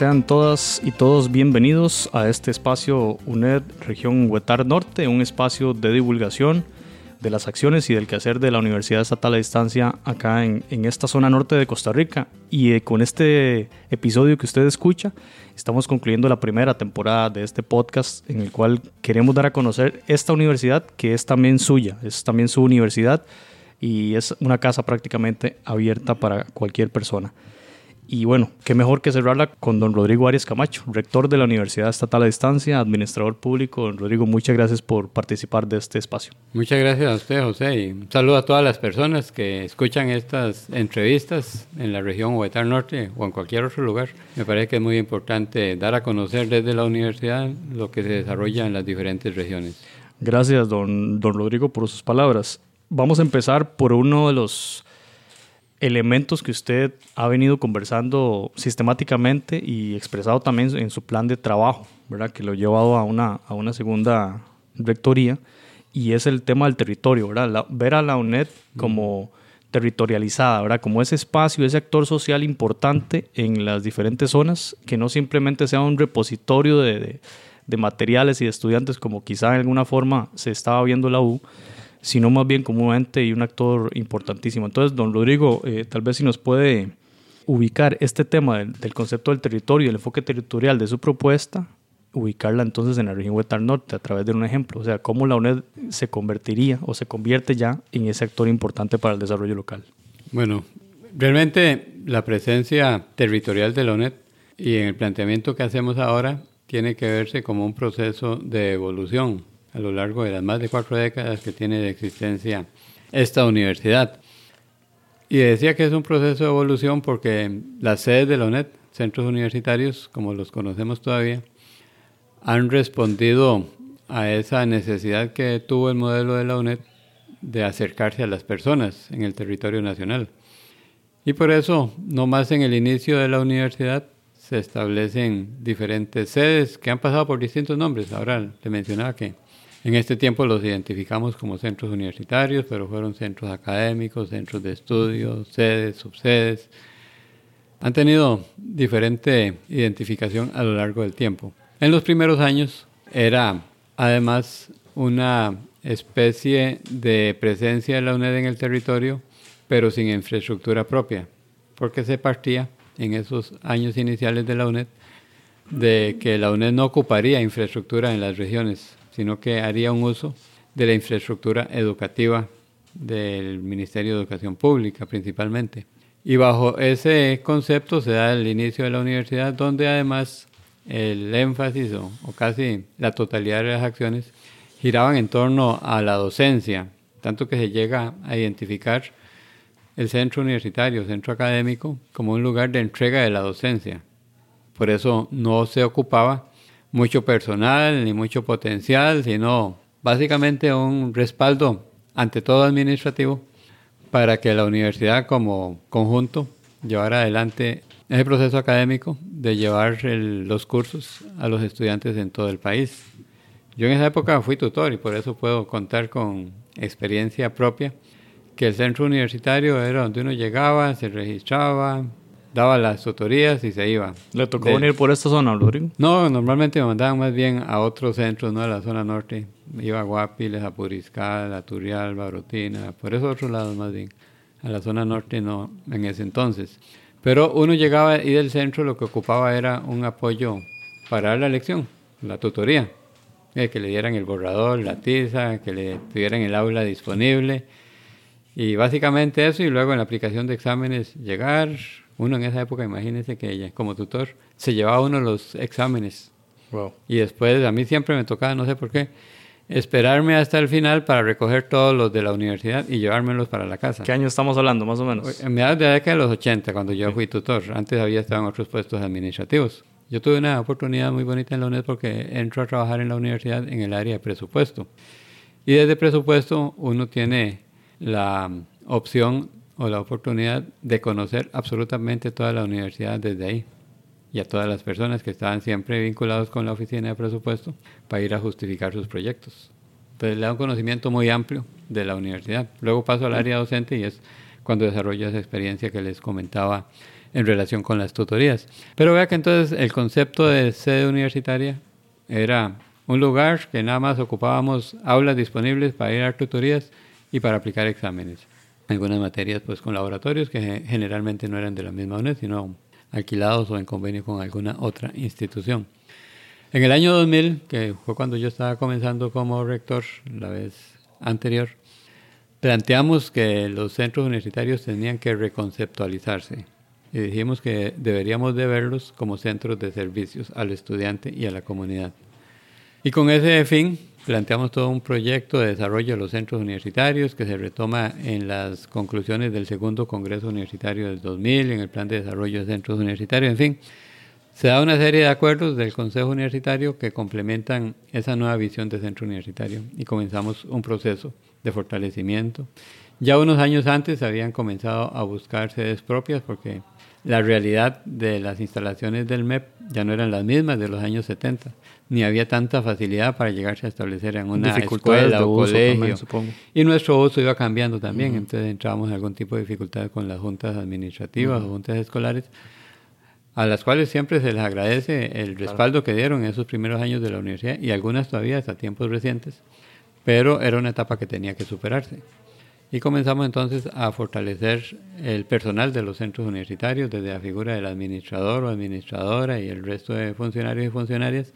Sean todas y todos bienvenidos a este espacio UNED Región Huetar Norte, un espacio de divulgación de las acciones y del quehacer de la Universidad Estatal a Distancia acá en, esta zona norte de Costa Rica. Y eh, con este episodio que usted escucha, estamos concluyendo la primera temporada de este podcast en el cual queremos dar a conocer esta universidad que es también suya, es también su universidad y es una casa prácticamente abierta para cualquier persona. Y bueno, qué mejor que cerrarla con don Rodrigo Arias Camacho, rector de la Universidad Estatal a Distancia, administrador público. Don Rodrigo, muchas gracias por participar de este espacio. Muchas gracias a usted, José, y un saludo a todas las personas que escuchan estas entrevistas en la región Huetar Norte o en cualquier otro lugar. Me parece que es muy importante dar a conocer desde la universidad lo que se desarrolla en las diferentes regiones. Gracias, don, don Rodrigo, por sus palabras. Vamos a empezar por uno de los elementos que usted ha venido conversando sistemáticamente y expresado también en su plan de trabajo, ¿verdad? que lo ha llevado a una, a una segunda rectoría, y es el tema del territorio, ¿verdad? ver a la UNED como territorializada, ¿verdad? como ese espacio, ese actor social importante en las diferentes zonas, que no simplemente sea un repositorio de, de materiales y de estudiantes como quizá en alguna forma se estaba viendo la U, sino más bien como un ente y un actor importantísimo. Entonces, don Rodrigo, eh, tal vez si nos puede ubicar este tema del, concepto del territorio, el enfoque territorial de su propuesta, ubicarla entonces en la región Huetar Norte a través de un ejemplo, o sea, cómo la UNED se convertiría o se convierte ya en ese actor importante para el desarrollo local. Bueno, realmente la presencia territorial de la UNED y en el planteamiento que hacemos ahora tiene que verse como un proceso de evolución a lo largo de las más de cuatro décadas que tiene de existencia esta universidad. Y decía que es un proceso de evolución porque las sedes de la UNED, centros universitarios, como los conocemos todavía, han respondido a esa necesidad que tuvo el modelo de la UNED de acercarse a las personas en el territorio nacional. Y por eso, no más en el inicio de la universidad, se establecen diferentes sedes que han pasado por distintos nombres. Ahora le mencionaba que en este tiempo los identificamos como centros universitarios, pero fueron centros académicos, centros de estudios, sedes, subsedes. Han tenido diferente identificación a lo largo del tiempo. En los primeros años era además una especie de presencia de la UNED en el territorio, pero sin infraestructura propia, porque se partía en esos años iniciales de la UNED de que la UNED no ocuparía infraestructura en las regiones sino que haría un uso de la infraestructura educativa del Ministerio de Educación Pública principalmente. Y bajo ese concepto se da el inicio de la universidad, donde además el énfasis o, casi la totalidad de las acciones giraban en torno a la docencia, tanto que se llega a identificar el centro universitario, centro académico, como un lugar de entrega de la docencia. Por eso no se ocupaba mucho personal ni mucho potencial, sino básicamente un respaldo ante todo administrativo para que la universidad como conjunto llevara adelante ese proceso académico de llevar los cursos a los estudiantes en todo el país. Yo en esa época fui tutor y por eso puedo contar con experiencia propia que el centro universitario era donde uno llegaba, se registraba, daba las tutorías y se iba. ¿Le tocó venir por esta zona, Rodrigo? No, normalmente me mandaban más bien a otros centros, no a la zona norte. Iba a Guapiles, a Puriscal, a Turial, a por esos otros lados más bien. A la zona norte no, en ese entonces. Pero uno llegaba y del centro lo que ocupaba era un apoyo para la lección, la tutoría. Eh, que le dieran el borrador, la tiza, que le tuvieran el aula disponible. Y básicamente eso, y luego en la aplicación de exámenes llegar, uno en esa época, imagínense que ella, como tutor, se llevaba uno los exámenes. Y después a mí siempre me tocaba, no sé por qué, esperarme hasta el final para recoger todos los de la universidad y llevármelos para la casa. ¿Qué año estamos hablando, más o menos? En mediados de la década de los 80, cuando yo fui tutor. Antes había estado en otros puestos administrativos. Yo tuve una oportunidad muy bonita en la UNED porque entro a trabajar en la universidad en el área de presupuesto. Y desde presupuesto uno tiene la opción o la oportunidad de conocer absolutamente toda la universidad desde ahí y a todas las personas que estaban siempre vinculados con la oficina de presupuesto para ir a justificar sus proyectos. Entonces le da un conocimiento muy amplio de la universidad. Luego paso al área docente y es cuando desarrollo esa experiencia que les comentaba en relación con las tutorías. Pero vea que entonces el concepto de sede universitaria era un lugar que nada más ocupábamos aulas disponibles para ir a tutorías y para aplicar exámenes. Algunas materias pues con laboratorios que generalmente no eran de la misma UNED, sino alquilados o en convenio con alguna otra institución. En el año 2000, que fue cuando yo estaba comenzando como rector, la vez anterior, planteamos que los centros universitarios tenían que reconceptualizarse y dijimos que deberíamos de verlos como centros de servicios al estudiante y a la comunidad. Y con ese fin planteamos todo un proyecto de desarrollo de los centros universitarios que se retoma en las conclusiones del segundo Congreso Universitario del 2000, en el Plan de Desarrollo de Centros Universitarios, en fin. Se da una serie de acuerdos del Consejo Universitario que complementan esa nueva visión de centro universitario y comenzamos un proceso de fortalecimiento. Ya unos años antes habían comenzado a buscar sedes propias porque la realidad de las instalaciones del MEP ya no eran las mismas de los años 70, ni había tanta facilidad para llegarse a establecer en una escuela o colegio. y nuestro uso iba cambiando también, entonces entrábamos en algún tipo de dificultad con las juntas administrativas o juntas escolares, a las cuales siempre se les agradece el respaldo que dieron en esos primeros años de la universidad y algunas todavía hasta tiempos recientes, pero era una etapa que tenía que superarse. Y comenzamos entonces a fortalecer el personal de los centros universitarios, desde la figura del administrador o administradora y el resto de funcionarios y funcionarias,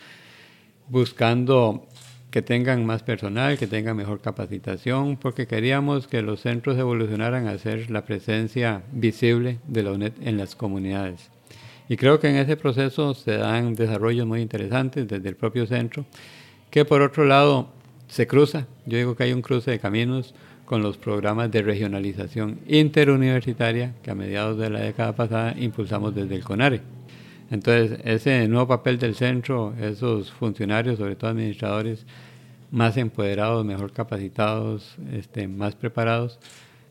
buscando que tengan más personal, que tengan mejor capacitación, porque queríamos que los centros evolucionaran a ser la presencia visible de la UNED en las comunidades. Y creo que en ese proceso se dan desarrollos muy interesantes desde el propio centro, que por otro lado se cruza, yo digo que hay un cruce de caminos con los programas de regionalización interuniversitaria que a mediados de la década pasada impulsamos desde el CONARE. Entonces, ese nuevo papel del centro, esos funcionarios, sobre todo administradores, más empoderados, mejor capacitados, este, más preparados,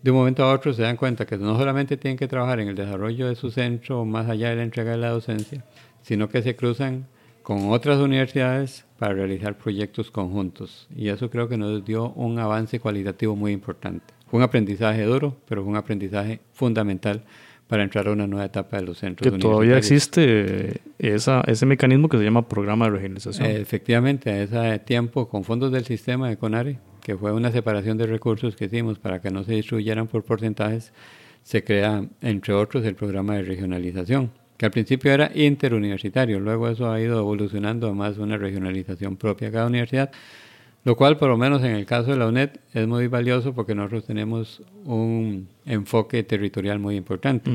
de un momento a otro se dan cuenta que no solamente tienen que trabajar en el desarrollo de su centro más allá de la entrega de la docencia, sino que se cruzan con otras universidades para realizar proyectos conjuntos. Y eso creo que nos dio un avance cualitativo muy importante. Fue un aprendizaje duro, pero fue un aprendizaje fundamental para entrar a una nueva etapa de los centros que todavía existe esa, ese mecanismo que se llama programa de regionalización. efectivamente, a ese tiempo, con fondos del sistema de CONARE, que fue una separación de recursos que hicimos para que no se distribuyeran por porcentajes, se crea, entre otros, el programa de regionalización que al principio era interuniversitario, luego eso ha ido evolucionando a más una regionalización propia de cada universidad, lo cual por lo menos en el caso de la UNED es muy valioso porque nosotros tenemos un enfoque territorial muy importante.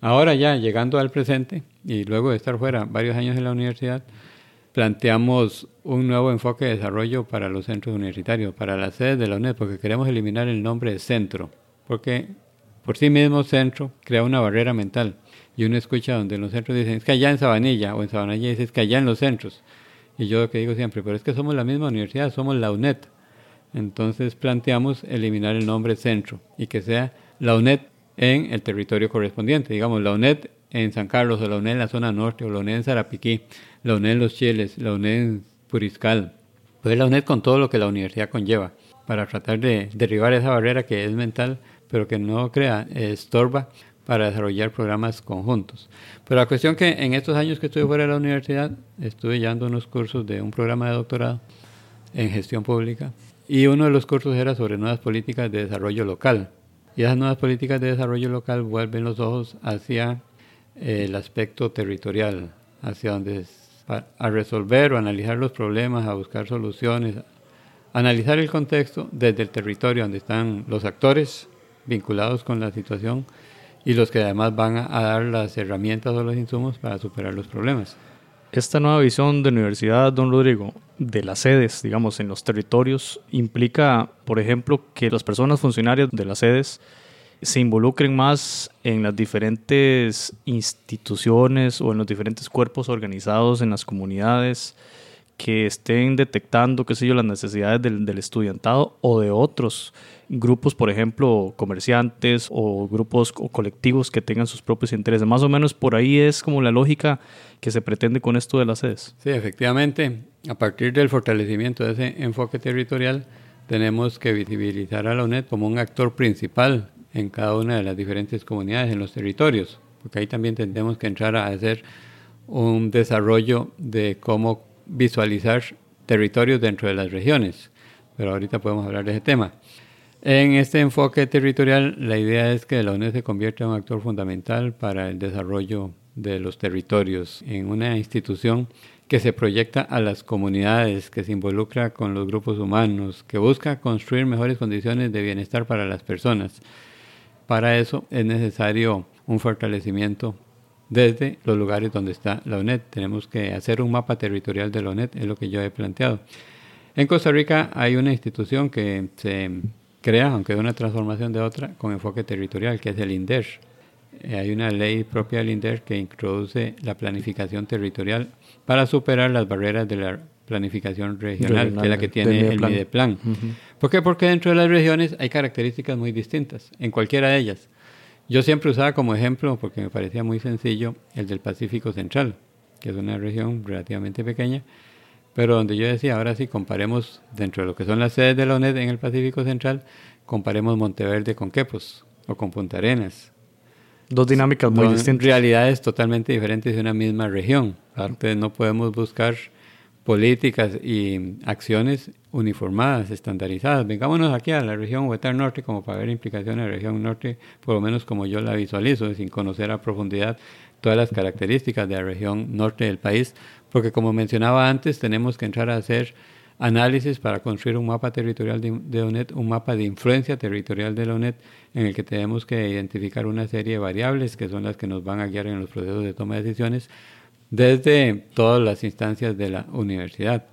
Ahora ya llegando al presente y luego de estar fuera varios años en la universidad, planteamos un nuevo enfoque de desarrollo para los centros universitarios, para las sedes de la UNED, porque queremos eliminar el nombre de centro, porque por sí mismo centro crea una barrera mental y uno escucha donde los centros dicen, es que allá en Sabanilla, o en Sabanilla dice, es que allá en los centros. Y yo lo que digo siempre, pero es que somos la misma universidad, somos la UNED. Entonces planteamos eliminar el nombre centro y que sea la UNED en el territorio correspondiente. Digamos, la UNED en San Carlos, o la UNED en la zona norte, o la UNED en Zarapiquí, la UNED en Los Chiles, la UNED en Puriscal. Pues la UNED con todo lo que la universidad conlleva, para tratar de derribar esa barrera que es mental, pero que no crea, estorba para desarrollar programas conjuntos. Pero la cuestión que en estos años que estuve fuera de la universidad, estuve llevando unos cursos de un programa de doctorado en gestión pública y uno de los cursos era sobre nuevas políticas de desarrollo local. Y esas nuevas políticas de desarrollo local vuelven los ojos hacia eh, el aspecto territorial, hacia donde a resolver o analizar los problemas, a buscar soluciones, analizar el contexto desde el territorio donde están los actores vinculados con la situación y los que además van a dar las herramientas o los insumos para superar los problemas. Esta nueva visión de universidad, don Rodrigo, de las sedes, digamos, en los territorios, implica, por ejemplo, que las personas funcionarias de las sedes se involucren más en las diferentes instituciones o en los diferentes cuerpos organizados en las comunidades, que estén detectando, qué sé yo, las necesidades del, del estudiantado o de otros grupos, por ejemplo, comerciantes o grupos o colectivos que tengan sus propios intereses. Más o menos por ahí es como la lógica que se pretende con esto de las sedes. Sí, efectivamente, a partir del fortalecimiento de ese enfoque territorial, tenemos que visibilizar a la UNED como un actor principal en cada una de las diferentes comunidades, en los territorios, porque ahí también tendremos que entrar a hacer un desarrollo de cómo visualizar territorios dentro de las regiones, pero ahorita podemos hablar de ese tema. En este enfoque territorial, la idea es que la UNED se convierta en un actor fundamental para el desarrollo de los territorios, en una institución que se proyecta a las comunidades, que se involucra con los grupos humanos, que busca construir mejores condiciones de bienestar para las personas. Para eso es necesario un fortalecimiento desde los lugares donde está la UNED. Tenemos que hacer un mapa territorial de la UNED, es lo que yo he planteado. En Costa Rica hay una institución que se crea, aunque de una transformación de otra, con enfoque territorial, que es el INDER. Eh, hay una ley propia del INDER que introduce la planificación territorial para superar las barreras de la planificación regional, que es la que tiene el Mideplan. ¿Por qué? Porque dentro de las regiones hay características muy distintas, en cualquiera de ellas. Yo siempre usaba como ejemplo, porque me parecía muy sencillo, el del Pacífico Central, que es una región relativamente pequeña, pero donde yo decía, ahora sí, comparemos dentro de lo que son las sedes de la UNED en el Pacífico Central, comparemos Monteverde con Quepos o con Punta Arenas Dos dinámicas muy distintas. Realidades totalmente diferentes de una misma región. Entonces no podemos buscar políticas y acciones uniformadas, estandarizadas. Vengámonos aquí a la región Huetar Norte como para ver implicaciones de la región norte, por lo menos como yo la visualizo, sin conocer a profundidad todas las características de la región norte del país, porque como mencionaba antes, tenemos que entrar a hacer análisis para construir un mapa territorial de, de ONET, un mapa de influencia territorial de la ONET, en el que tenemos que identificar una serie de variables que son las que nos van a guiar en los procesos de toma de decisiones desde todas las instancias de la universidad.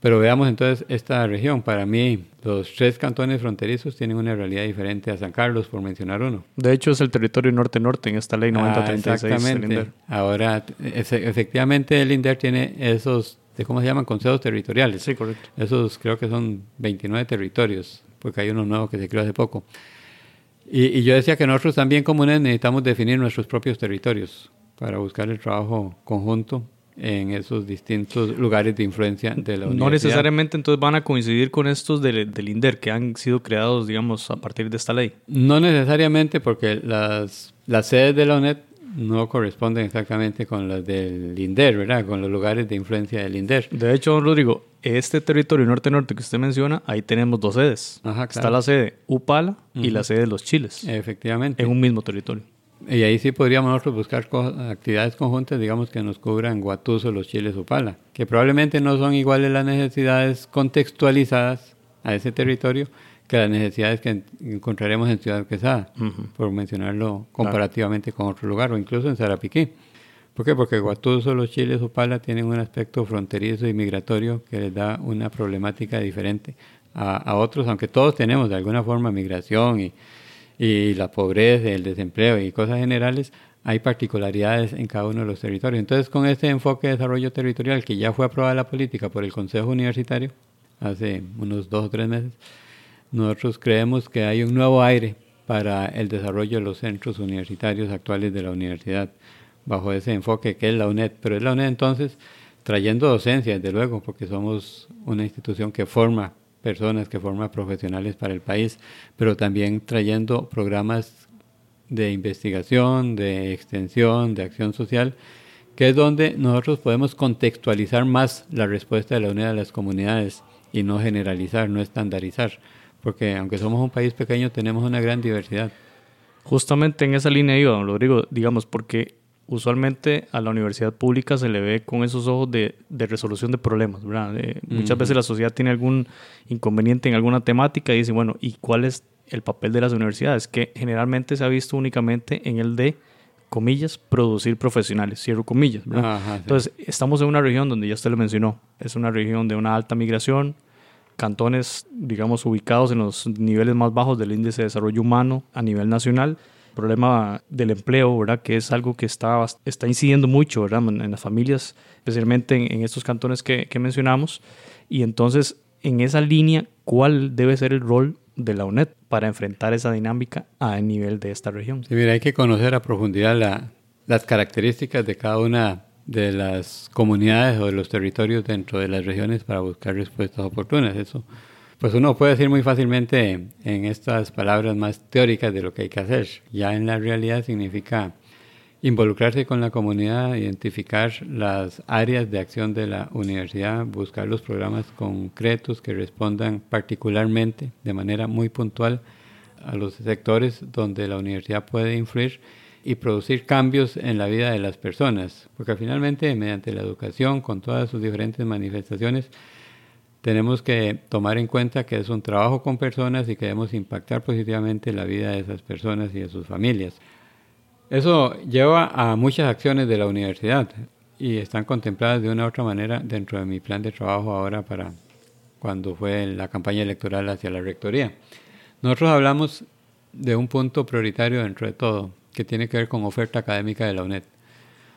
Pero veamos entonces esta región. Para mí, los tres cantones fronterizos tienen una realidad diferente a San Carlos, por mencionar uno. De hecho, es el territorio norte-norte en esta ley 9036 ah, exactamente. Ahora, efectivamente, el INDER tiene esos cómo se llaman consejos territoriales. Sí, correcto. Esos creo que son 29 territorios, porque hay uno nuevo que se creó hace poco. Y, yo decía que nosotros también comunes necesitamos definir nuestros propios territorios para buscar el trabajo conjunto en esos distintos lugares de influencia de la universidad. No necesariamente entonces van a coincidir con estos del, del, INDER que han sido creados, digamos, a partir de esta ley. No necesariamente porque las, las sedes de la UNED no corresponden exactamente con las del INDER, ¿verdad? Con los lugares de influencia del INDER. De hecho, don Rodrigo, este territorio norte-norte que usted menciona, ahí tenemos dos sedes. Está la sede Upala y la sede de los Chiles. Efectivamente. En un mismo territorio. Y ahí sí podríamos nosotros buscar actividades conjuntas, digamos, que nos cubran Guatuso, los Chiles, Upala, que probablemente no son iguales las necesidades contextualizadas a ese territorio, que las necesidades que encontraremos en Ciudad Quesada, por mencionarlo comparativamente con otro lugar, o incluso en Zarapiquí. ¿Por qué? Porque Guatuso, los chiles o pala tienen un aspecto fronterizo y migratorio que les da una problemática diferente a, otros, aunque todos tenemos de alguna forma migración y, y la pobreza, el desempleo y cosas generales, hay particularidades en cada uno de los territorios. Entonces, con este enfoque de desarrollo territorial que ya fue aprobada la política por el Consejo Universitario hace unos dos o tres meses, nosotros creemos que hay un nuevo aire para el desarrollo de los centros universitarios actuales de la universidad, bajo ese enfoque que es la UNED. Pero es la UNED entonces trayendo docencia, desde luego, porque somos una institución que forma personas, que forma profesionales para el país, pero también trayendo programas de investigación, de extensión, de acción social, que es donde nosotros podemos contextualizar más la respuesta de la UNED a las comunidades y no generalizar, no estandarizar porque aunque somos un país pequeño tenemos una gran diversidad. Justamente en esa línea iba, don Rodrigo, digamos, porque usualmente a la universidad pública se le ve con esos ojos de, de resolución de problemas, ¿verdad? Muchas veces la sociedad tiene algún inconveniente en alguna temática y dice, bueno, ¿y cuál es el papel de las universidades? Que generalmente se ha visto únicamente en el de, comillas, producir profesionales, cierro comillas, Entonces, estamos en una región donde ya usted lo mencionó, es una región de una alta migración, cantones, digamos, ubicados en los niveles más bajos del índice de desarrollo humano a nivel nacional. Problema del empleo, ¿verdad? Que es algo que está, está incidiendo mucho, ¿verdad? En, las familias, especialmente en, estos cantones que, que, mencionamos. Y entonces, en esa línea, ¿cuál debe ser el rol de la UNED para enfrentar esa dinámica a nivel de esta región? Sí, mira, hay que conocer a profundidad la, las características de cada una de las comunidades o de los territorios dentro de las regiones para buscar respuestas oportunas. Eso, pues uno puede decir muy fácilmente en estas palabras más teóricas de lo que hay que hacer. Ya en la realidad significa involucrarse con la comunidad, identificar las áreas de acción de la universidad, buscar los programas concretos que respondan particularmente de manera muy puntual a los sectores donde la universidad puede influir y producir cambios en la vida de las personas, porque finalmente mediante la educación, con todas sus diferentes manifestaciones, tenemos que tomar en cuenta que es un trabajo con personas y que impactar positivamente la vida de esas personas y de sus familias. Eso lleva a muchas acciones de la universidad y están contempladas de una u otra manera dentro de mi plan de trabajo ahora para cuando fue la campaña electoral hacia la rectoría. Nosotros hablamos de un punto prioritario dentro de todo, que tiene que ver con oferta académica de la UNED.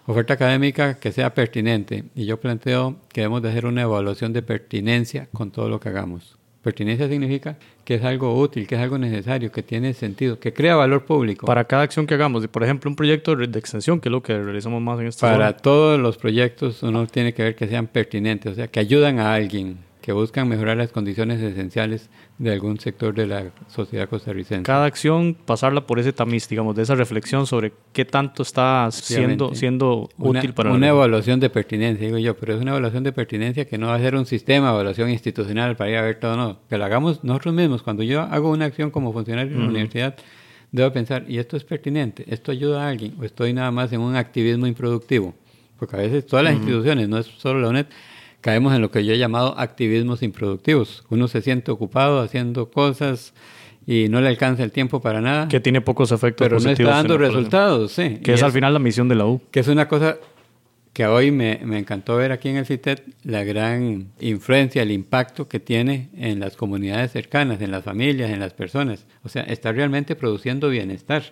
Oferta académica que sea pertinente y yo planteo que debemos de hacer una evaluación de pertinencia con todo lo que hagamos. Pertinencia significa que es algo útil, que es algo necesario, que tiene sentido, que crea valor público. Para cada acción que hagamos, por ejemplo, un proyecto de extensión, que es lo que realizamos más en esta Para todos los proyectos uno tiene que ver que sean pertinentes, o sea, que ayudan a alguien, que buscan mejorar las condiciones esenciales de algún sector de la sociedad costarricense. Cada acción, pasarla por ese tamiz, digamos, de esa reflexión sobre qué tanto está siendo, siendo útil para Una evaluación de pertinencia, digo yo, pero es una evaluación de pertinencia que no va a ser un sistema de evaluación institucional para ir a ver todo, no, que lo hagamos nosotros mismos. Cuando yo hago una acción como funcionario de la universidad, debo pensar, ¿y esto es pertinente? ¿Esto ayuda a alguien? ¿O estoy nada más en un activismo improductivo? Porque a veces todas las instituciones, no es solo la UNED, caemos en lo que yo he llamado activismos improductivos. Uno se siente ocupado haciendo cosas y no le alcanza el tiempo para nada. Que tiene pocos efectos pero no está dando resultados, sí. Que es, al final la misión de la U. Que es una cosa que hoy me, me, encantó ver aquí en el CITED, la gran influencia, el impacto que tiene en las comunidades cercanas, en las familias, en las personas. O sea, está realmente produciendo bienestar,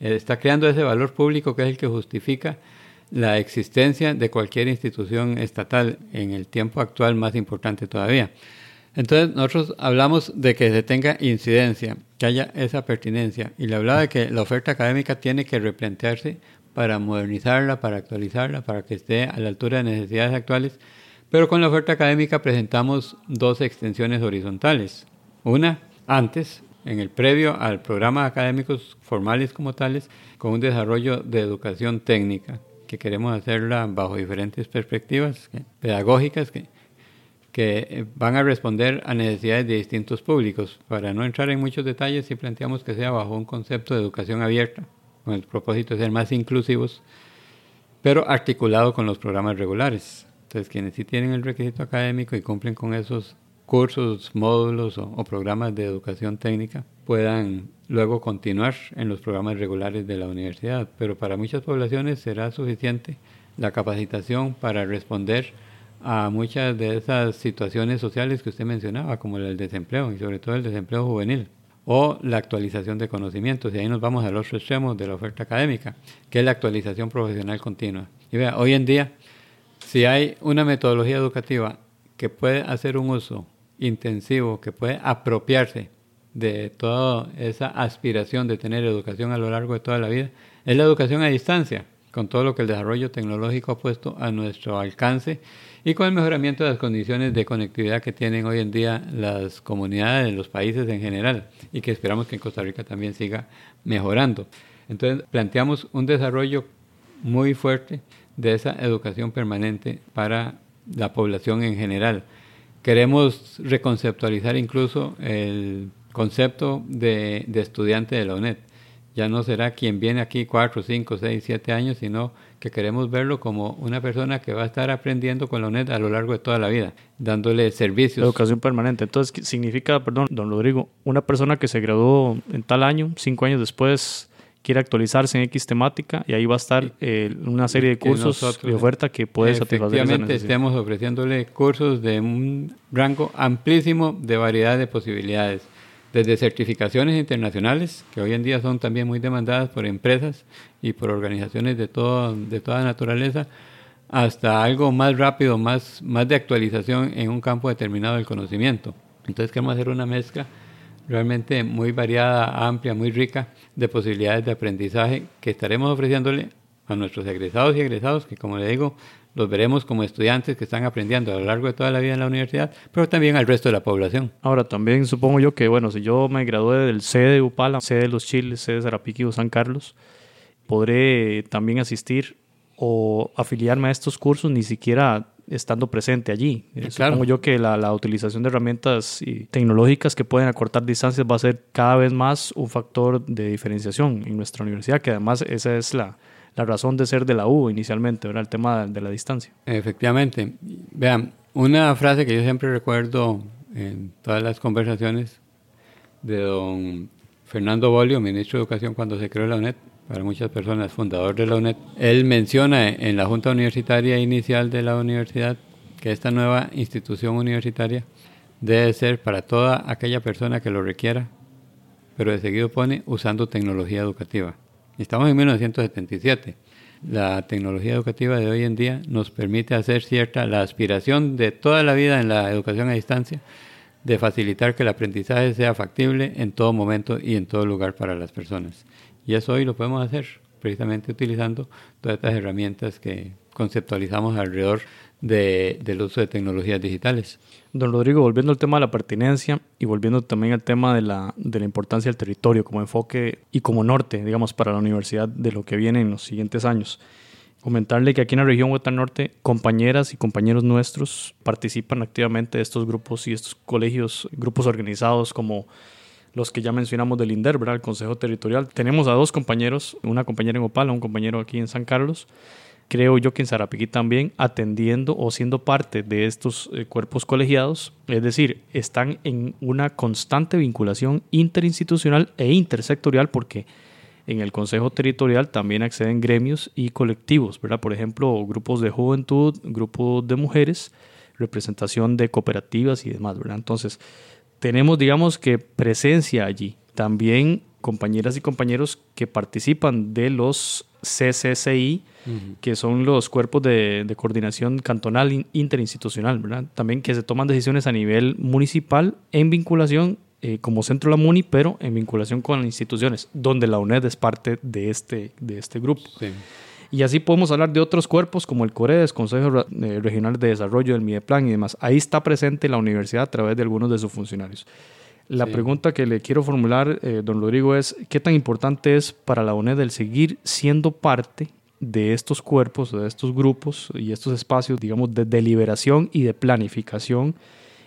eh, está creando ese valor público que es el que justifica la existencia de cualquier institución estatal en el tiempo actual más importante todavía. Entonces nosotros hablamos de que se tenga incidencia, que haya esa pertinencia y le hablaba de que la oferta académica tiene que replantearse para modernizarla, para actualizarla, para que esté a la altura de necesidades actuales. Pero con la oferta académica presentamos dos extensiones horizontales. Una antes, en el previo al programa académicos formales como tales, con un desarrollo de educación técnica, que queremos hacerla bajo diferentes perspectivas pedagógicas que, que van a responder a necesidades de distintos públicos. Para no entrar en muchos detalles, si planteamos que sea bajo un concepto de educación abierta, con el propósito de ser más inclusivos, pero articulado con los programas regulares. Entonces, quienes sí tienen el requisito académico y cumplen con esos cursos, módulos o programas de educación técnica, puedan luego continuar en los programas regulares de la universidad. Pero para muchas poblaciones será suficiente la capacitación para responder a muchas de esas situaciones sociales que usted mencionaba, como el desempleo y sobre todo el desempleo juvenil, o la actualización de conocimientos. Y ahí nos vamos al otro extremo de la oferta académica, que es la actualización profesional continua. Y vea, hoy en día, si hay una metodología educativa que puede hacer un uso intensivo, que puede apropiarse de toda esa aspiración de tener educación a lo largo de toda la vida es la educación a distancia, con todo lo que el desarrollo tecnológico ha puesto a nuestro alcance y con el mejoramiento de las condiciones de conectividad que tienen hoy en día las comunidades, los países en general y que esperamos que en Costa Rica también siga mejorando. Entonces planteamos un desarrollo muy fuerte de esa educación permanente para la población en general. Queremos reconceptualizar incluso el concepto de, estudiante de la UNED. Ya no será quien viene aquí cuatro, cinco, seis, siete años, sino que queremos verlo como una persona que va a estar aprendiendo con la UNED a lo largo de toda la vida, dándole servicios. Educación permanente. Entonces, significa, perdón, don Rodrigo, una persona que se graduó en tal año, cinco años después, quiere actualizarse en X temática y ahí va a estar eh, una serie de cursos de oferta que puede satisfacer Efectivamente, estamos ofreciéndole cursos de un rango amplísimo de variedad de posibilidades desde certificaciones internacionales, que hoy en día son también muy demandadas por empresas y por organizaciones de, todo, de toda naturaleza, hasta algo más rápido, más, más de actualización en un campo determinado del conocimiento. Entonces queremos hacer una mezcla realmente muy variada, amplia, muy rica de posibilidades de aprendizaje que estaremos ofreciéndole a nuestros egresados y egresados, que como le digo, los veremos como estudiantes que están aprendiendo a lo largo de toda la vida en la universidad, pero también al resto de la población. Ahora, también supongo yo que, bueno, si yo me gradué del C de Upala, C de Los Chiles, C de o San Carlos, podré también asistir o afiliarme a estos cursos ni siquiera estando presente allí. Eh, supongo yo que la, la, utilización de herramientas tecnológicas que pueden acortar distancias va a ser cada vez más un factor de diferenciación en nuestra universidad, que además esa es la, la razón de ser de la U inicialmente, ¿verdad? el tema de la distancia. Efectivamente. Vean, una frase que yo siempre recuerdo en todas las conversaciones de don Fernando Bolio, ministro de Educación cuando se creó la UNED, para muchas personas, fundador de la UNED, él menciona en la Junta Universitaria Inicial de la universidad que esta nueva institución universitaria debe ser para toda aquella persona que lo requiera, pero de seguido pone usando tecnología educativa. Estamos en 1977. La tecnología educativa de hoy en día nos permite hacer cierta la aspiración de toda la vida en la educación a distancia, de facilitar que el aprendizaje sea factible en todo momento y en todo lugar para las personas. Y eso hoy lo podemos hacer precisamente utilizando todas estas herramientas que conceptualizamos alrededor del uso de tecnologías digitales. Don Rodrigo, volviendo al tema de la pertinencia y volviendo también al tema de la, de la importancia del territorio como enfoque y como norte, digamos, para la universidad de lo que viene en los siguientes años. Comentarle que aquí en la región Huetar Norte, compañeras y compañeros nuestros participan activamente de estos grupos y estos colegios, grupos organizados como los que ya mencionamos del INDER, ¿verdad? El Consejo Territorial. Tenemos a dos compañeros, una compañera en Opala, un compañero aquí en San Carlos, creo yo que en Sarapiquí también atendiendo o siendo parte de estos eh, cuerpos colegiados, es decir, están en una constante vinculación interinstitucional e intersectorial porque en el Consejo Territorial también acceden gremios y colectivos, ¿verdad? Por ejemplo, grupos de juventud, grupos de mujeres, representación de cooperativas y demás, ¿verdad? Entonces, tenemos, digamos que presencia allí. También compañeras y compañeros que participan de los CCCI, que son los cuerpos de, coordinación cantonal interinstitucional, ¿verdad? También que se toman decisiones a nivel municipal en vinculación eh, como centro de la MUNI, pero en vinculación con las instituciones, donde la UNED es parte de este, de este grupo. Y así podemos hablar de otros cuerpos como el COREDES, Consejo eh, Regional de Desarrollo, el MIDEPLAN y demás. Ahí está presente la universidad a través de algunos de sus funcionarios. La pregunta que le quiero formular, eh, don Rodrigo, es ¿qué tan importante es para la UNED el seguir siendo parte de estos cuerpos, de estos grupos y estos espacios, digamos, de deliberación y de planificación,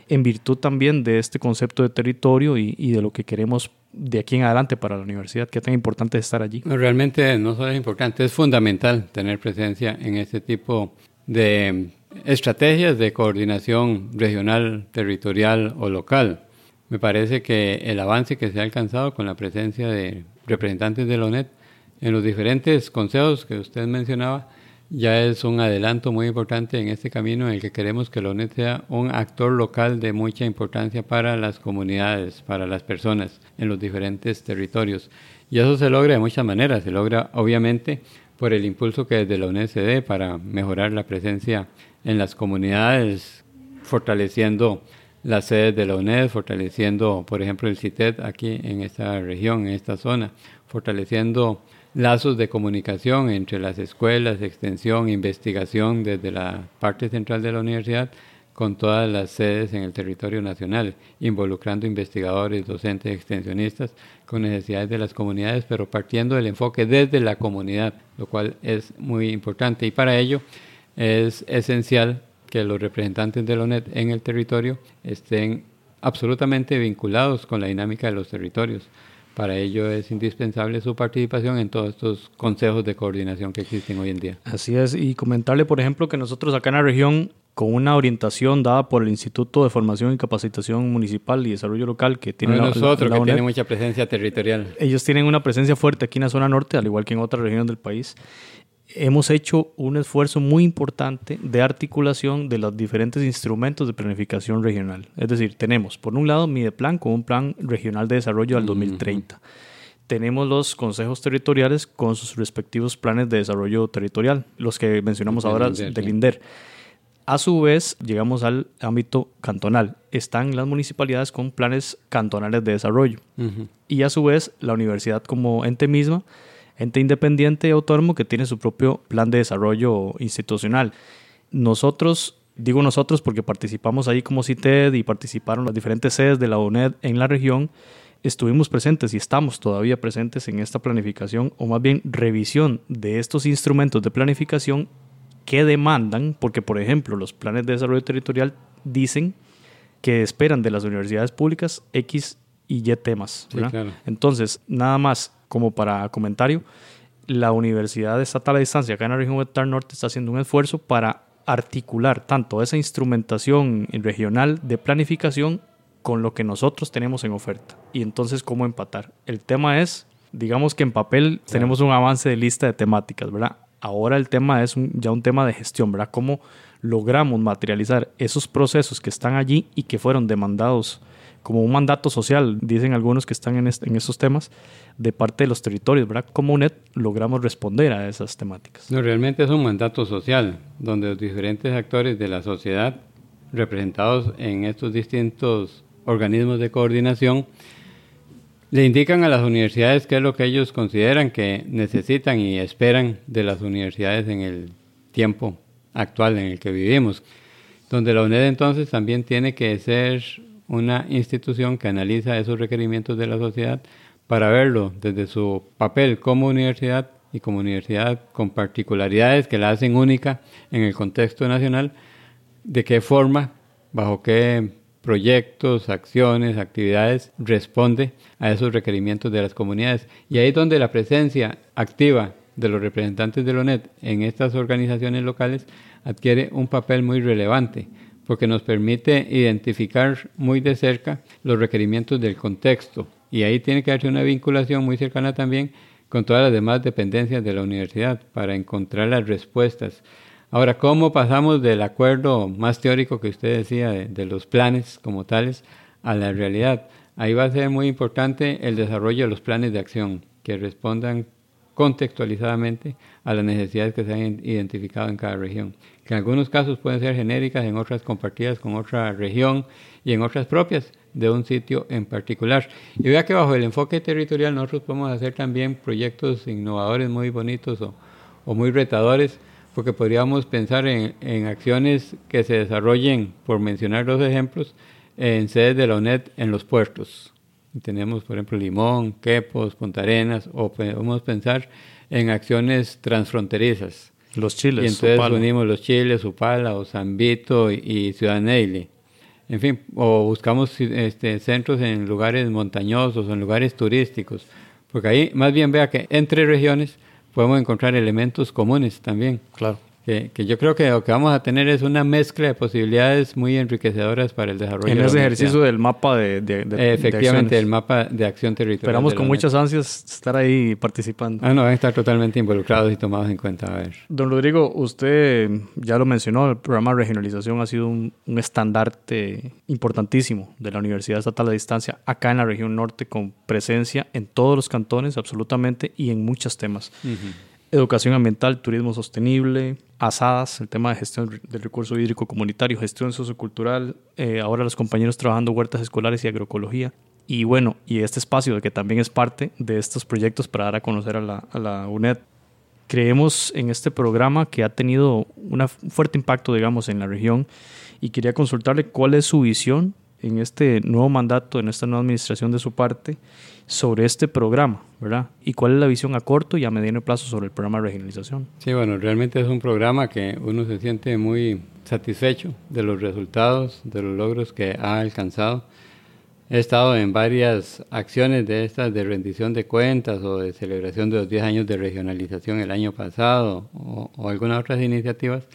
en virtud también de este concepto de territorio y, de lo que queremos de aquí en adelante para la universidad. ¿Qué tan importante es estar allí? realmente no solo es importante, es fundamental tener presencia en este tipo de estrategias de coordinación regional, territorial o local. Me parece que el avance que se ha alcanzado con la presencia de representantes de la ONET en los diferentes consejos que usted mencionaba, ya es un adelanto muy importante en este camino en el que queremos que la ONET sea un actor local de mucha importancia para las comunidades, para las personas en los diferentes territorios. Y eso se logra de muchas maneras. Se logra, obviamente, por el impulso que desde la ONET se dé para mejorar la presencia en las comunidades, fortaleciendo las sedes de la UNED, fortaleciendo, por ejemplo, el CITED aquí en esta región, en esta zona, fortaleciendo lazos de comunicación entre las escuelas, extensión, investigación desde la parte central de la universidad con todas las sedes en el territorio nacional, involucrando investigadores, docentes, extensionistas con necesidades de las comunidades, pero partiendo del enfoque desde la comunidad, lo cual es muy importante. Y para ello es esencial que los representantes de la ONED en el territorio estén absolutamente vinculados con la dinámica de los territorios para ello es indispensable su participación en todos estos consejos de coordinación que existen hoy en día. Así es, y comentarle, por ejemplo, que nosotros acá en la región, con una orientación dada por el Instituto de Formación y Capacitación Municipal y Desarrollo Local, que tiene nosotros, que tiene mucha presencia territorial. Ellos tienen una presencia fuerte aquí en la zona norte, al igual que en otras regiones del país hemos hecho un esfuerzo muy importante de articulación de los diferentes instrumentos de planificación regional. Es decir, tenemos por un lado Mideplan con un plan regional de desarrollo al 2030. Tenemos los consejos territoriales con sus respectivos planes de desarrollo territorial, los que mencionamos ahora del INDER. A su vez, llegamos al ámbito cantonal. Están las municipalidades con planes cantonales de desarrollo. Y a su vez, la universidad como ente misma ente independiente y autónomo que tiene su propio plan de desarrollo institucional. Nosotros, digo nosotros porque participamos ahí como CITED y participaron las diferentes sedes de la UNED en la región, estuvimos presentes y estamos todavía presentes en esta planificación o más bien revisión de estos instrumentos de planificación que demandan, porque por ejemplo los planes de desarrollo territorial dicen que esperan de las universidades públicas X y Y temas. Entonces, nada más como para comentario, la Universidad Estatal a Distancia acá en la región Vegetal Norte está haciendo un esfuerzo para articular tanto esa instrumentación regional de planificación con lo que nosotros tenemos en oferta. Y entonces, ¿cómo empatar? El tema es, digamos que en papel tenemos un avance de lista de temáticas, ¿verdad? Ahora el tema es ya un tema de gestión, ¿verdad? ¿Cómo logramos materializar esos procesos que están allí y que fueron demandados como un mandato social, dicen algunos que están en, en estos temas, de parte de los territorios, ¿verdad? ¿Cómo UNED logramos responder a esas temáticas? No, realmente es un mandato social, donde los diferentes actores de la sociedad, representados en estos distintos organismos de coordinación, le indican a las universidades qué es lo que ellos consideran que necesitan y esperan de las universidades en el tiempo actual en el que vivimos, donde la UNED entonces también tiene que ser una institución que analiza esos requerimientos de la sociedad para verlo desde su papel como universidad y como universidad con particularidades que la hacen única en el contexto nacional, de qué forma, bajo qué proyectos, acciones, actividades responde a esos requerimientos de las comunidades. Y ahí es donde la presencia activa de los representantes de la ONED en estas organizaciones locales adquiere un papel muy relevante porque nos permite identificar muy de cerca los requerimientos del contexto y ahí tiene que hacerse una vinculación muy cercana también con todas las demás dependencias de la universidad para encontrar las respuestas. Ahora, ¿cómo pasamos del acuerdo más teórico que usted decía de, de los planes como tales a la realidad? Ahí va a ser muy importante el desarrollo de los planes de acción que respondan contextualizadamente a las necesidades que se han identificado en cada región, que en algunos casos pueden ser genéricas, en otras compartidas con otra región y en otras propias de un sitio en particular. Y vea que bajo el enfoque territorial nosotros podemos hacer también proyectos innovadores muy bonitos o, o muy retadores, porque podríamos pensar en, en, acciones que se desarrollen, por mencionar dos ejemplos, en sedes de la UNED en los puertos tenemos, por ejemplo, Limón, Quepos, Punta Arenas, o podemos pensar en acciones transfronterizas. Los chiles. Y entonces unimos los chiles, Upala, o San Vito y, Ciudad Neily. En fin, o buscamos este, centros en lugares montañosos, en lugares turísticos. Porque ahí más bien vea que entre regiones podemos encontrar elementos comunes también. Claro que, yo creo que lo que vamos a tener es una mezcla de posibilidades muy enriquecedoras para el desarrollo. En ese ejercicio del mapa de, de, Efectivamente, el mapa de acción territorial. Esperamos con muchas ansias estar ahí participando. Ah, no, van a estar totalmente involucrados y tomados en cuenta. A ver. Don Rodrigo, usted ya lo mencionó, el programa de regionalización ha sido un, estandarte importantísimo de la Universidad Estatal de Distancia acá en la región norte, con presencia en todos los cantones, absolutamente, y en muchos temas educación ambiental, turismo sostenible, asadas, el tema de gestión del recurso hídrico comunitario, gestión sociocultural, eh, ahora los compañeros trabajando huertas escolares y agroecología. Y bueno, y este espacio que también es parte de estos proyectos para dar a conocer a la, a la UNED. Creemos en este programa que ha tenido un fuerte impacto, digamos, en la región y quería consultarle cuál es su visión en este nuevo mandato, en esta nueva administración de su parte, sobre este programa, ¿verdad? ¿Y cuál es la visión a corto y a mediano plazo sobre el programa de regionalización? Sí, bueno, realmente es un programa que uno se siente muy satisfecho de los resultados, de los logros que ha alcanzado. He estado en varias acciones de estas de rendición de cuentas o de celebración de los 10 años de regionalización el año pasado o, o algunas otras iniciativas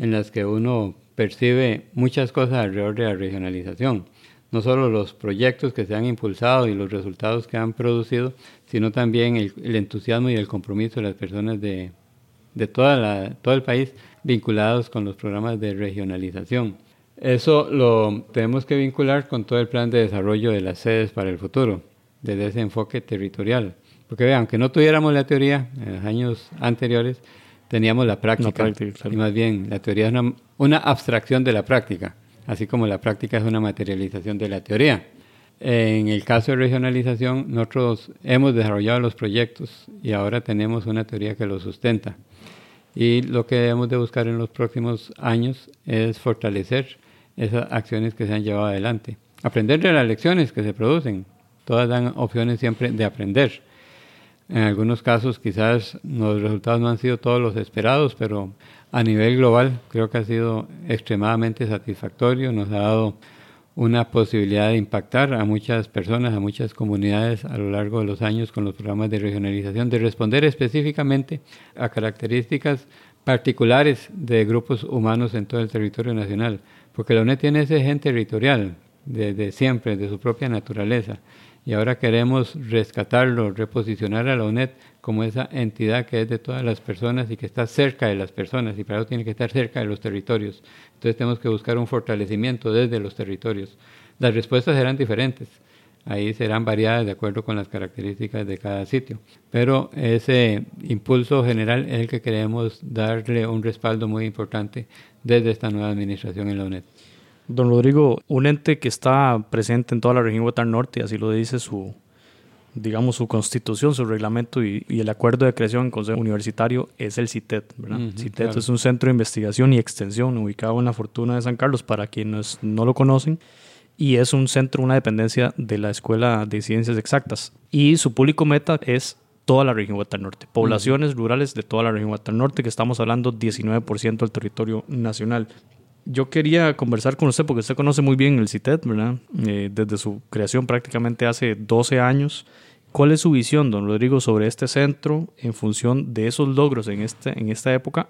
en las que uno percibe muchas cosas alrededor de la regionalización. No solo los proyectos que se han impulsado y los resultados que han producido, sino también el, entusiasmo y el compromiso de las personas de, de toda la, todo el país vinculados con los programas de regionalización. Eso lo tenemos que vincular con todo el plan de desarrollo de las sedes para el futuro, desde ese enfoque territorial. Porque vean, aunque no tuviéramos la teoría en los años anteriores, teníamos la práctica. Y más bien, la teoría es una, abstracción de la práctica, así como la práctica es una materialización de la teoría. En el caso de regionalización, nosotros hemos desarrollado los proyectos y ahora tenemos una teoría que los sustenta. Y lo que debemos de buscar en los próximos años es fortalecer esas acciones que se han llevado adelante. Aprender de las lecciones que se producen, todas dan opciones siempre de aprender. En algunos casos quizás los resultados no han sido todos los esperados, pero a nivel global creo que ha sido extremadamente satisfactorio, nos ha dado una posibilidad de impactar a muchas personas, a muchas comunidades a lo largo de los años con los programas de regionalización, de responder específicamente a características particulares de grupos humanos en todo el territorio nacional, porque la UNED tiene ese gen territorial desde siempre, de su propia naturaleza, y ahora queremos rescatarlo, reposicionar a la UNED como esa entidad que es de todas las personas y que está cerca de las personas, y para eso tiene que estar cerca de los territorios. Entonces tenemos que buscar un fortalecimiento desde los territorios. Las respuestas serán diferentes, ahí serán variadas de acuerdo con las características de cada sitio, pero ese impulso general es el que queremos darle un respaldo muy importante desde esta nueva administración en la UNED. Don Rodrigo, un ente que está presente en toda la región Huetar Norte, así lo dice su, digamos, su constitución, su reglamento y, el acuerdo de creación en Consejo Universitario es el CITET. ¿verdad? CITET es un centro de investigación y extensión ubicado en la Fortuna de San Carlos, para quienes no lo conocen, y es un centro, una dependencia de la Escuela de Ciencias Exactas. Y su público meta es toda la región Huetar Norte, poblaciones rurales de toda la región Huetar Norte, que estamos hablando 19% del territorio nacional yo quería conversar con usted porque usted conoce muy bien el CITED, ¿verdad? Eh, desde su creación prácticamente hace 12 años. ¿Cuál es su visión, don Rodrigo, sobre este centro en función de esos logros en, este, en esta época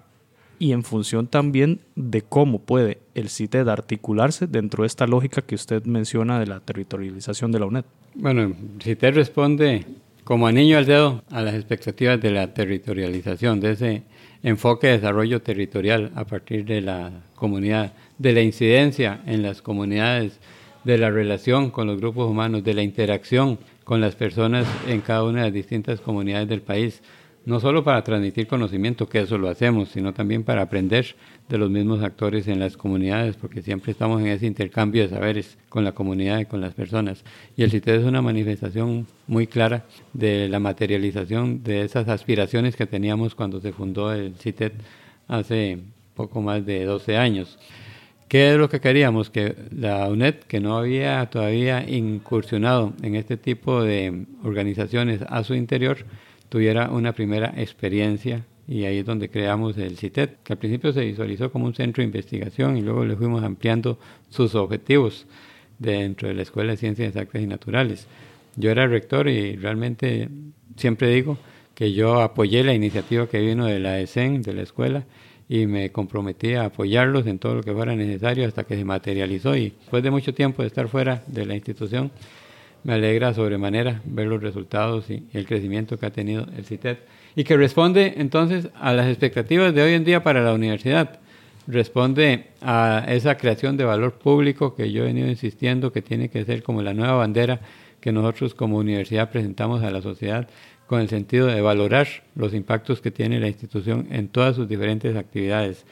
y en función también de cómo puede el CITED articularse dentro de esta lógica que usted menciona de la territorialización de la UNED? Bueno, CITED responde como anillo al dedo a las expectativas de la territorialización, de ese enfoque de desarrollo territorial a partir de la comunidad, de la incidencia en las comunidades, de la relación con los grupos humanos, de la interacción con las personas en cada una de las distintas comunidades del país no solo para transmitir conocimiento, que eso lo hacemos, sino también para aprender de los mismos actores en las comunidades, porque siempre estamos en ese intercambio de saberes con la comunidad y con las personas. Y el CITED es una manifestación muy clara de la materialización de esas aspiraciones que teníamos cuando se fundó el CITED hace poco más de 12 años. ¿Qué es lo que queríamos? Que la UNED, que no había todavía incursionado en este tipo de organizaciones a su interior, tuviera una primera experiencia y ahí es donde creamos el CITET, que al principio se visualizó como un centro de investigación y luego le fuimos ampliando sus objetivos dentro de la Escuela de Ciencias Exactas y Naturales. Yo era rector y realmente siempre digo que yo apoyé la iniciativa que vino de la ESEN, de la escuela, y me comprometí a apoyarlos en todo lo que fuera necesario hasta que se materializó y después de mucho tiempo de estar fuera de la institución, me alegra sobremanera ver los resultados y el crecimiento que ha tenido el CITED y que responde entonces a las expectativas de hoy en día para la universidad. Responde a esa creación de valor público que yo he venido insistiendo que tiene que ser como la nueva bandera que nosotros como universidad presentamos a la sociedad con el sentido de valorar los impactos que tiene la institución en todas sus diferentes actividades.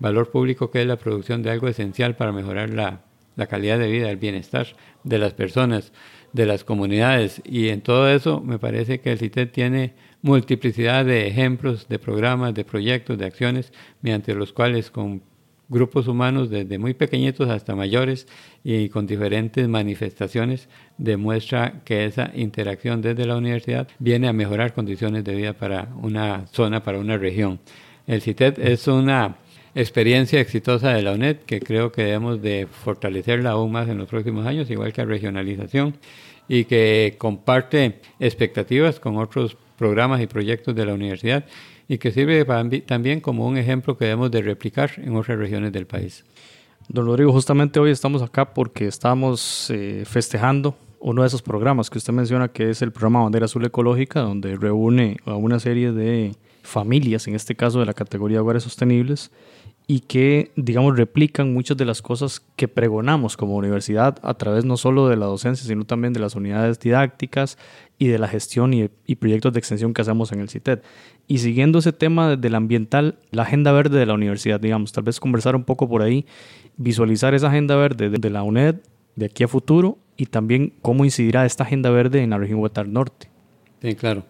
Valor público que es la producción de algo esencial para mejorar la, la calidad de vida, el bienestar de las personas de las comunidades. Y en todo eso me parece que el CITED tiene multiplicidad de ejemplos, de programas, de proyectos, de acciones, mediante los cuales con grupos humanos desde muy pequeñitos hasta mayores y con diferentes manifestaciones demuestra que esa interacción desde la universidad viene a mejorar condiciones de vida para una zona, para una región. El CITED es una experiencia exitosa de la UNED que creo que debemos de fortalecerla aún más en los próximos años, igual que la regionalización, y que comparte expectativas con otros programas y proyectos de la universidad y que sirve también como un ejemplo que debemos de replicar en otras regiones del país. Don Rodrigo, justamente hoy estamos acá porque estamos eh, festejando uno de esos programas que usted menciona, que es el programa Bandera Azul Ecológica, donde reúne a una serie de familias, en este caso de la categoría de hogares sostenibles, y que, digamos, replican muchas de las cosas que pregonamos como universidad a través no solo de la docencia, sino también de las unidades didácticas y de la gestión y, proyectos de extensión que hacemos en el CITED. Y siguiendo ese tema del ambiental, la agenda verde de la universidad, digamos, tal vez conversar un poco por ahí, visualizar esa agenda verde de, la UNED de aquí a futuro y también cómo incidirá esta agenda verde en la región Huetar Norte. Sí, claro.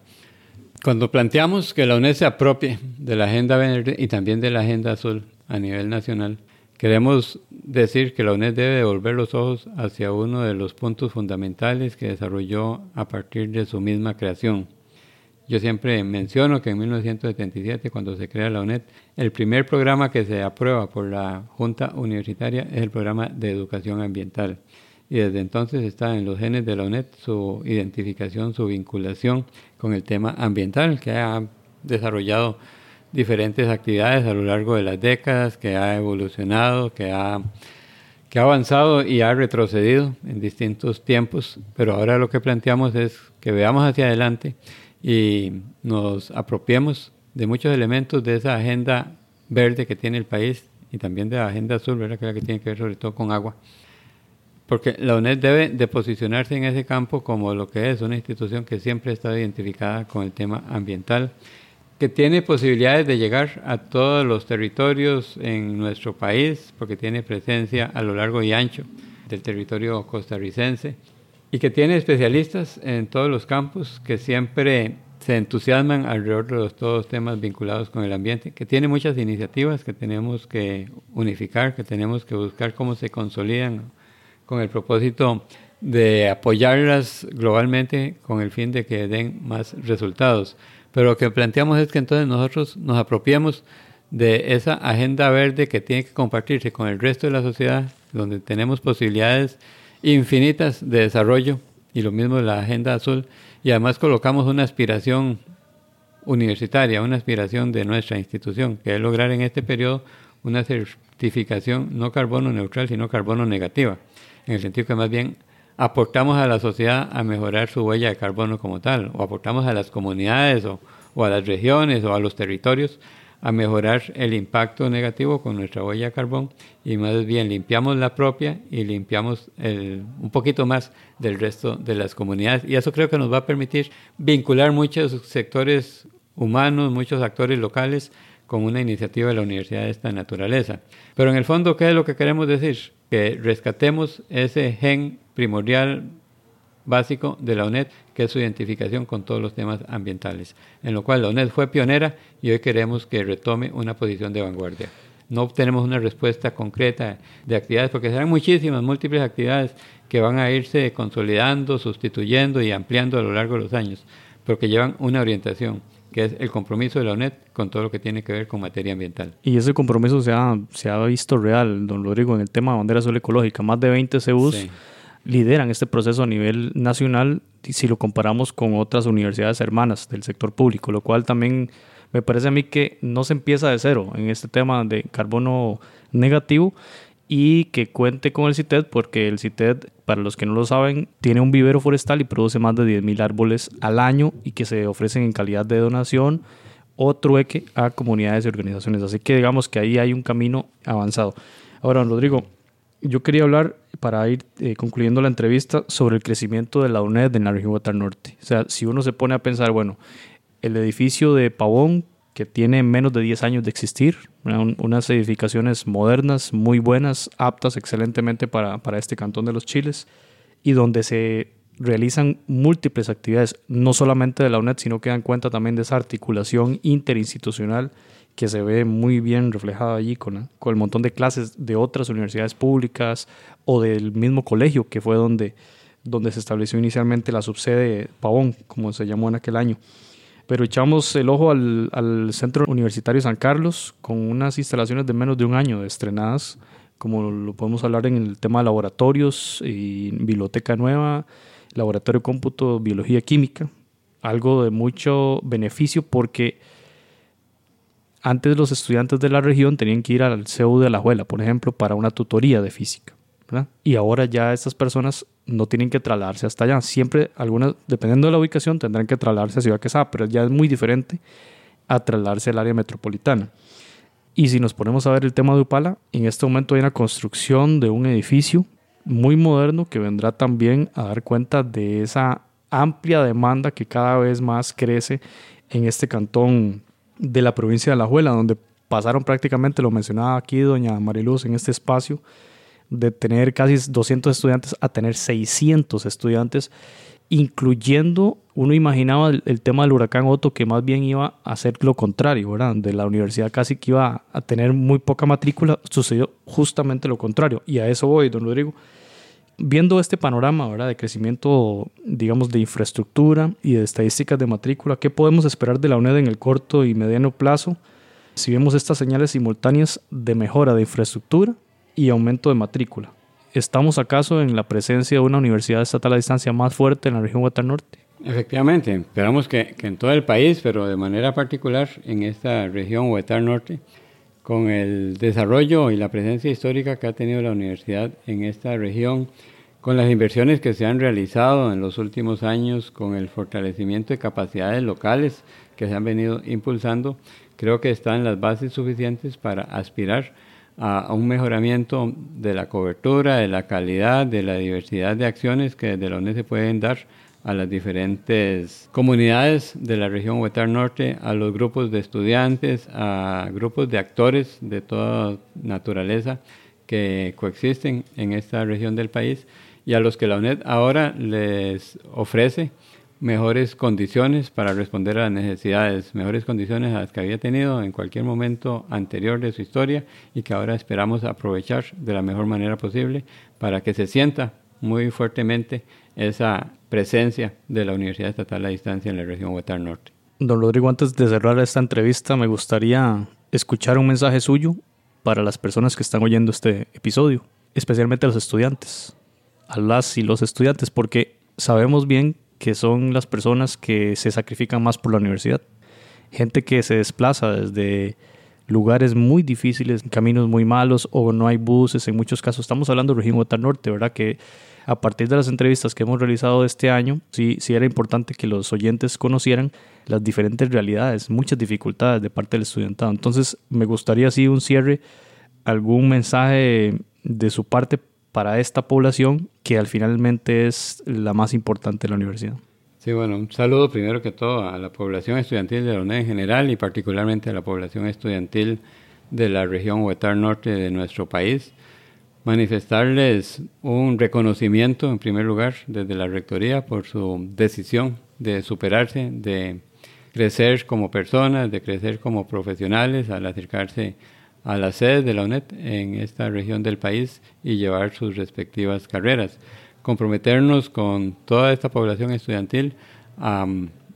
Cuando planteamos que la UNED se apropie de la agenda verde y también de la agenda azul, a nivel nacional, Queremos decir que la UNED debe devolver los ojos hacia uno de los puntos fundamentales que desarrolló a partir de su misma creación. Yo siempre menciono que en 1977, cuando se crea la UNED, el primer programa que se aprueba por la Junta Universitaria es el programa de educación ambiental. Y desde entonces está en los genes de la UNED su identificación, su vinculación con el tema ambiental, que ha desarrollado diferentes actividades a lo largo de las décadas, que ha evolucionado, que ha, que ha avanzado y ha retrocedido en distintos tiempos, pero ahora lo que planteamos es que veamos hacia adelante y nos apropiemos de muchos elementos de esa agenda verde que tiene el país y también de la agenda azul, ¿verdad? que es la que tiene que ver sobre todo con agua. Porque la UNED debe de posicionarse en ese campo como lo que es una institución que siempre ha estado identificada con el tema ambiental, que tiene posibilidades de llegar a todos los territorios en nuestro país, porque tiene presencia a lo largo y ancho del territorio costarricense, y que tiene especialistas en todos los campos que siempre se entusiasman alrededor de los, todos los temas vinculados con el ambiente, que tiene muchas iniciativas que tenemos que unificar, que tenemos que buscar cómo se consolidan con el propósito de apoyarlas globalmente con el fin de que den más resultados. Pero lo que planteamos es que entonces nosotros nos apropiamos de esa agenda verde que tiene que compartirse con el resto de la sociedad, donde tenemos posibilidades infinitas de desarrollo, y lo mismo de la agenda azul, y además colocamos una aspiración universitaria, una aspiración de nuestra institución, que es lograr en este periodo una certificación no carbono neutral, sino carbono negativa, en el sentido que más bien aportamos a la sociedad a mejorar su huella de carbono como tal, o aportamos a las comunidades o, a las regiones o a los territorios a mejorar el impacto negativo con nuestra huella de carbón y más bien limpiamos la propia y limpiamos un poquito más del resto de las comunidades. Y eso creo que nos va a permitir vincular muchos sectores humanos, muchos actores locales con una iniciativa de la universidad de esta naturaleza. Pero en el fondo, ¿qué es lo que queremos decir? Que rescatemos ese gen primordial básico de la UNED, que es su identificación con todos los temas ambientales, en lo cual la UNED fue pionera y hoy queremos que retome una posición de vanguardia. No obtenemos una respuesta concreta de actividades, porque serán muchísimas, múltiples actividades que van a irse consolidando, sustituyendo y ampliando a lo largo de los años, porque llevan una orientación que es el compromiso de la UNED con todo lo que tiene que ver con materia ambiental. Y ese compromiso se ha, se ha visto real, don Rodrigo, en el tema de bandera azul ecológica. Más de 20 CEUs lideran este proceso a nivel nacional si lo comparamos con otras universidades hermanas del sector público, lo cual también me parece a mí que no se empieza de cero en este tema de carbono negativo y que cuente con el CITED porque el CITED, para los que no lo saben, tiene un vivero forestal y produce más de 10.000 árboles al año y que se ofrecen en calidad de donación o trueque a comunidades y organizaciones. Así que digamos que ahí hay un camino avanzado. Ahora, Rodrigo, yo quería hablar, para ir eh, concluyendo la entrevista, sobre el crecimiento de la UNED en la región Guatar Norte. O sea, si uno se pone a pensar, bueno, el edificio de Pavón, que tiene menos de 10 años de existir, unas edificaciones modernas, muy buenas, aptas excelentemente para, para este cantón de los Chiles, y donde se realizan múltiples actividades, no solamente de la UNED, sino que dan cuenta también de esa articulación interinstitucional que se ve muy bien reflejado allí con, con el montón de clases de otras universidades públicas o del mismo colegio que fue donde, donde se estableció inicialmente la subsede Pavón, como se llamó en aquel año. Pero echamos el ojo al, al Centro Universitario San Carlos con unas instalaciones de menos de un año estrenadas, como lo podemos hablar en el tema de laboratorios y biblioteca nueva, laboratorio de cómputo, biología química, algo de mucho beneficio porque antes los estudiantes de la región tenían que ir al CEU de la Juela, por ejemplo, para una tutoría de física. Y ahora ya estas personas no tienen que trasladarse hasta allá. Siempre, algunas, dependiendo de la ubicación, tendrán que trasladarse a Ciudad Quesada, pero ya es muy diferente a trasladarse al área metropolitana. Y si nos ponemos a ver el tema de Upala, en este momento hay una construcción de un edificio muy moderno que vendrá también a dar cuenta de esa amplia demanda que cada vez más crece en este cantón de la provincia de La Juela, donde pasaron prácticamente, lo mencionaba aquí doña Mariluz en este espacio, de tener casi 200 estudiantes a tener 600 estudiantes incluyendo, uno imaginaba el, tema del huracán Otto que más bien iba a hacer lo contrario, ¿verdad? De la universidad casi que iba a tener muy poca matrícula, sucedió justamente lo contrario. Y a eso voy, don Rodrigo. Viendo este panorama, ¿verdad? De crecimiento, digamos, de infraestructura y de estadísticas de matrícula, ¿qué podemos esperar de la UNED en el corto y mediano plazo? Si vemos estas señales simultáneas de mejora de infraestructura y aumento de matrícula. ¿Estamos acaso en la presencia de una universidad estatal a distancia más fuerte en la región Guatar Norte? Efectivamente, esperamos que, en todo el país, pero de manera particular en esta región Huetar Norte, con el desarrollo y la presencia histórica que ha tenido la universidad en esta región, con las inversiones que se han realizado en los últimos años, con el fortalecimiento de capacidades locales que se han venido impulsando, creo que están las bases suficientes para aspirar a, un mejoramiento de la cobertura, de la calidad, de la diversidad de acciones que desde la ONU se pueden dar a las diferentes comunidades de la región Huetar Norte, a los grupos de estudiantes, a grupos de actores de toda naturaleza que coexisten en esta región del país y a los que la UNED ahora les ofrece mejores condiciones para responder a las necesidades, mejores condiciones a las que había tenido en cualquier momento anterior de su historia y que ahora esperamos aprovechar de la mejor manera posible para que se sienta muy fuertemente esa presencia de la Universidad Estatal a Distancia en la región Huetar Norte. Don Rodrigo, antes de cerrar esta entrevista, me gustaría escuchar un mensaje suyo para las personas que están oyendo este episodio, especialmente los estudiantes, a las y los estudiantes, porque sabemos bien que son las personas que se sacrifican más por la universidad. Gente que se desplaza desde lugares muy difíciles, caminos muy malos o no hay buses en muchos casos. Estamos hablando de región Guatar Norte, ¿verdad? Que a partir de las entrevistas que hemos realizado este año, sí, sí era importante que los oyentes conocieran las diferentes realidades, muchas dificultades de parte del estudiantado. Entonces, me gustaría así un cierre, algún mensaje de su parte para esta población que al finalmente es la más importante de la universidad. Sí, bueno, un saludo primero que todo a la población estudiantil de la UNED en general y particularmente a la población estudiantil de la región Huetar Norte de nuestro país. Manifestarles un reconocimiento, en primer lugar, desde la Rectoría por su decisión de superarse, de crecer como personas, de crecer como profesionales al acercarse a la sede de la UNED en esta región del país y llevar sus respectivas carreras. Comprometernos con toda esta población estudiantil a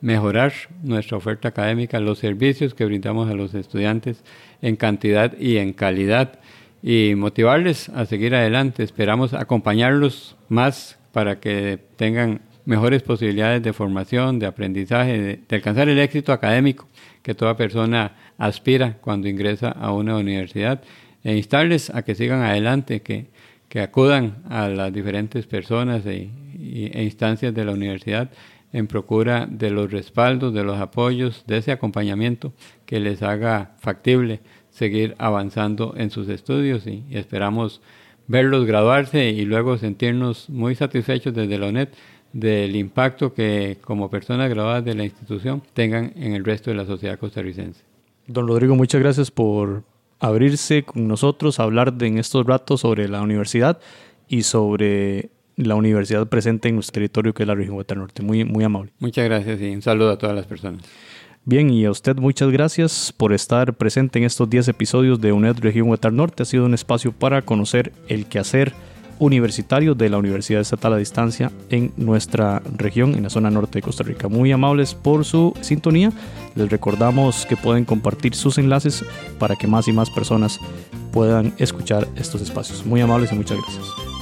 mejorar nuestra oferta académica, los servicios que brindamos a los estudiantes en cantidad y en calidad y motivarles a seguir adelante. Esperamos acompañarlos más para que tengan mejores posibilidades de formación, de aprendizaje, de, alcanzar el éxito académico que toda persona aspira cuando ingresa a una universidad e instarles a que sigan adelante, que, que acudan a las diferentes personas e, e, instancias de la universidad en procura de los respaldos, de los apoyos, de ese acompañamiento que les haga factible seguir avanzando en sus estudios y, y esperamos verlos graduarse y luego sentirnos muy satisfechos desde la UNED del impacto que como personas graduadas de la institución tengan en el resto de la sociedad costarricense. Don Rodrigo, muchas gracias por abrirse con nosotros, hablar de, en estos ratos sobre la universidad y sobre la universidad presente en nuestro territorio que es la región Huetar Norte. Muy, muy amable. Muchas gracias y un saludo a todas las personas. Bien, y a usted muchas gracias por estar presente en estos 10 episodios de UNED Región Huetar Norte. Ha sido un espacio para conocer el quehacer universitario de la Universidad Estatal a Distancia en nuestra región, en la zona norte de Costa Rica. Muy amables por su sintonía. Les recordamos que pueden compartir sus enlaces para que más y más personas puedan escuchar estos espacios. Muy amables y muchas gracias.